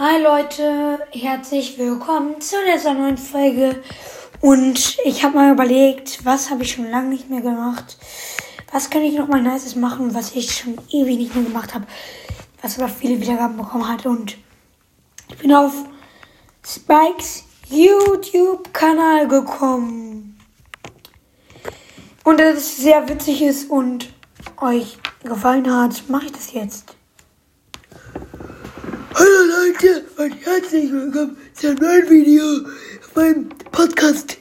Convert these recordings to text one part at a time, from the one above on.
Hi Leute, herzlich willkommen zu dieser neuen Folge. Und ich habe mal überlegt, was habe ich schon lange nicht mehr gemacht? Was kann ich noch mal Nices machen, was ich schon ewig nicht mehr gemacht habe, was aber viele Wiedergaben bekommen hat. Und ich bin auf Spikes YouTube-Kanal gekommen. Und dass es sehr witzig ist und euch gefallen hat, mache ich das jetzt. Leute und herzlich willkommen zu einem neuen Video auf meinem Podcast.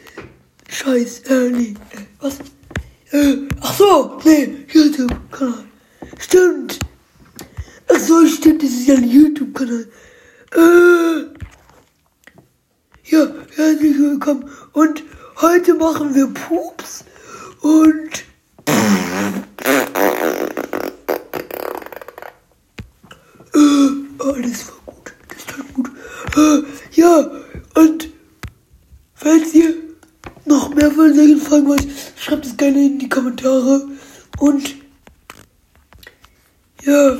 Scheiß, äh, nee, was? Äh, ach so, nee, YouTube-Kanal. Stimmt. Ach so, stimmt, das ist ja ein YouTube-Kanal. Äh, ja, herzlich willkommen. Und heute machen wir Pups und Oh, das war gut. Das tat gut. Ja, und falls ihr noch mehr von solchen Fragen wollt, schreibt es gerne in die Kommentare. Und ja,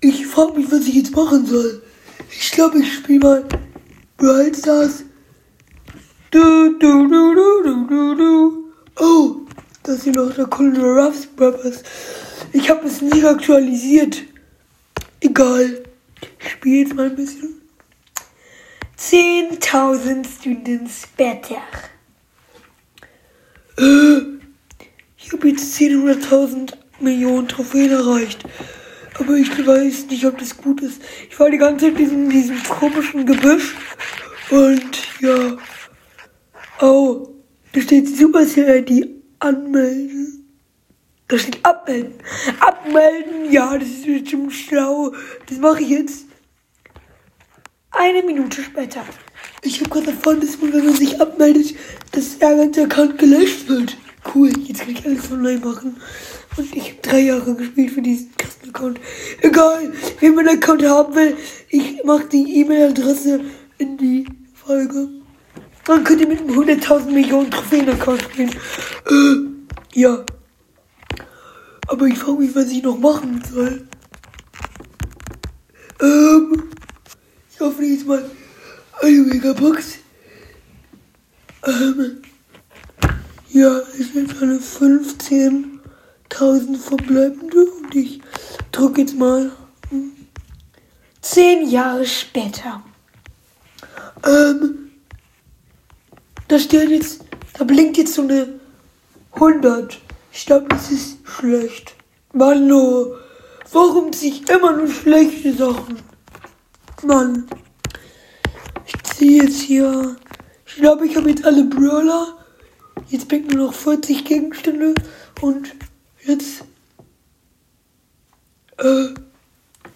ich frage mich, was ich jetzt machen soll. Ich glaube, ich spiele mal Brawl Stars. Du, du, du, du, du, du, du. Oh, das ist hier noch der Colonel Ruffs Brothers. Ich habe es nie aktualisiert. Egal. Ich spiele jetzt mal ein bisschen. 10.000 Students. Äh, ich habe jetzt 10.000 Millionen Trophäen erreicht. Aber ich weiß nicht, ob das gut ist. Ich war die ganze Zeit in diesem komischen Gebüsch. Und ja. Oh, da steht Supercell ID anmelden. Da steht abmelden. Abmelden, ja, das ist bestimmt schlau. Das mache ich jetzt. Eine Minute später. Ich habe gerade erfahren, dass man, wenn man sich abmeldet, dass der ganze Account gelöscht wird. Cool, jetzt kann ich alles online machen. Und ich habe drei Jahre gespielt für diesen Kasten-Account. Egal, wer meinen Account haben will, ich mache die E-Mail-Adresse in die Folge. Dann könnt ihr mit einem 100.000 Millionen Trophäen-Account spielen. Äh, ja. Aber ich frage mich, was ich noch machen soll. Ähm, ich hoffe jetzt mal eine Megabox. Ähm, ja, es sind eine 15.000 verbleibende und ich drücke jetzt mal. Zehn Jahre später. Ähm, da steht jetzt, da blinkt jetzt so eine 100. Ich glaube, das ist schlecht. Mano, warum ziehe ich immer nur schlechte Sachen? Mann. Ich ziehe jetzt hier. Ich glaube, ich habe jetzt alle Brawler. Jetzt bin ich nur noch 40 Gegenstände. Und jetzt äh,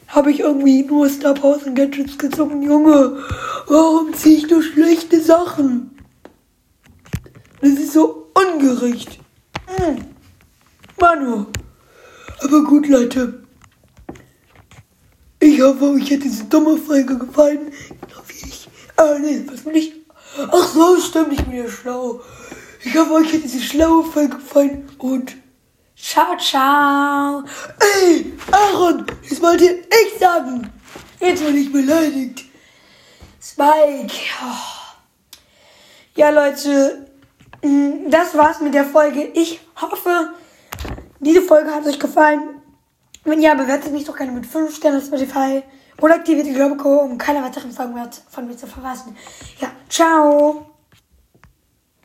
habe ich irgendwie nur Star Powers und Gadgets gezogen. Junge, warum ziehe ich nur schlechte Sachen? Das ist so ungerecht. Hm. Manu. Aber gut, Leute. Ich hoffe, euch hat diese dumme Folge gefallen. Genau wie ich. Ah, nee, was bin ich? Ach so, stimmt, ich bin ja schlau. Ich hoffe, euch hat diese schlaue Folge gefallen und Ciao, ciao. Ey, Aaron, das wollte ich sagen. Jetzt werde ich beleidigt. Spike. Ja, Leute, mm, das war's mit der Folge. Ich hoffe, diese Folge hat euch gefallen. Wenn ja, bewertet mich doch gerne mit 5 Sternen auf Spotify oder aktiviert die Glocke, um keine weiteren Folgen mehr von mir zu verpassen. Ja, ciao.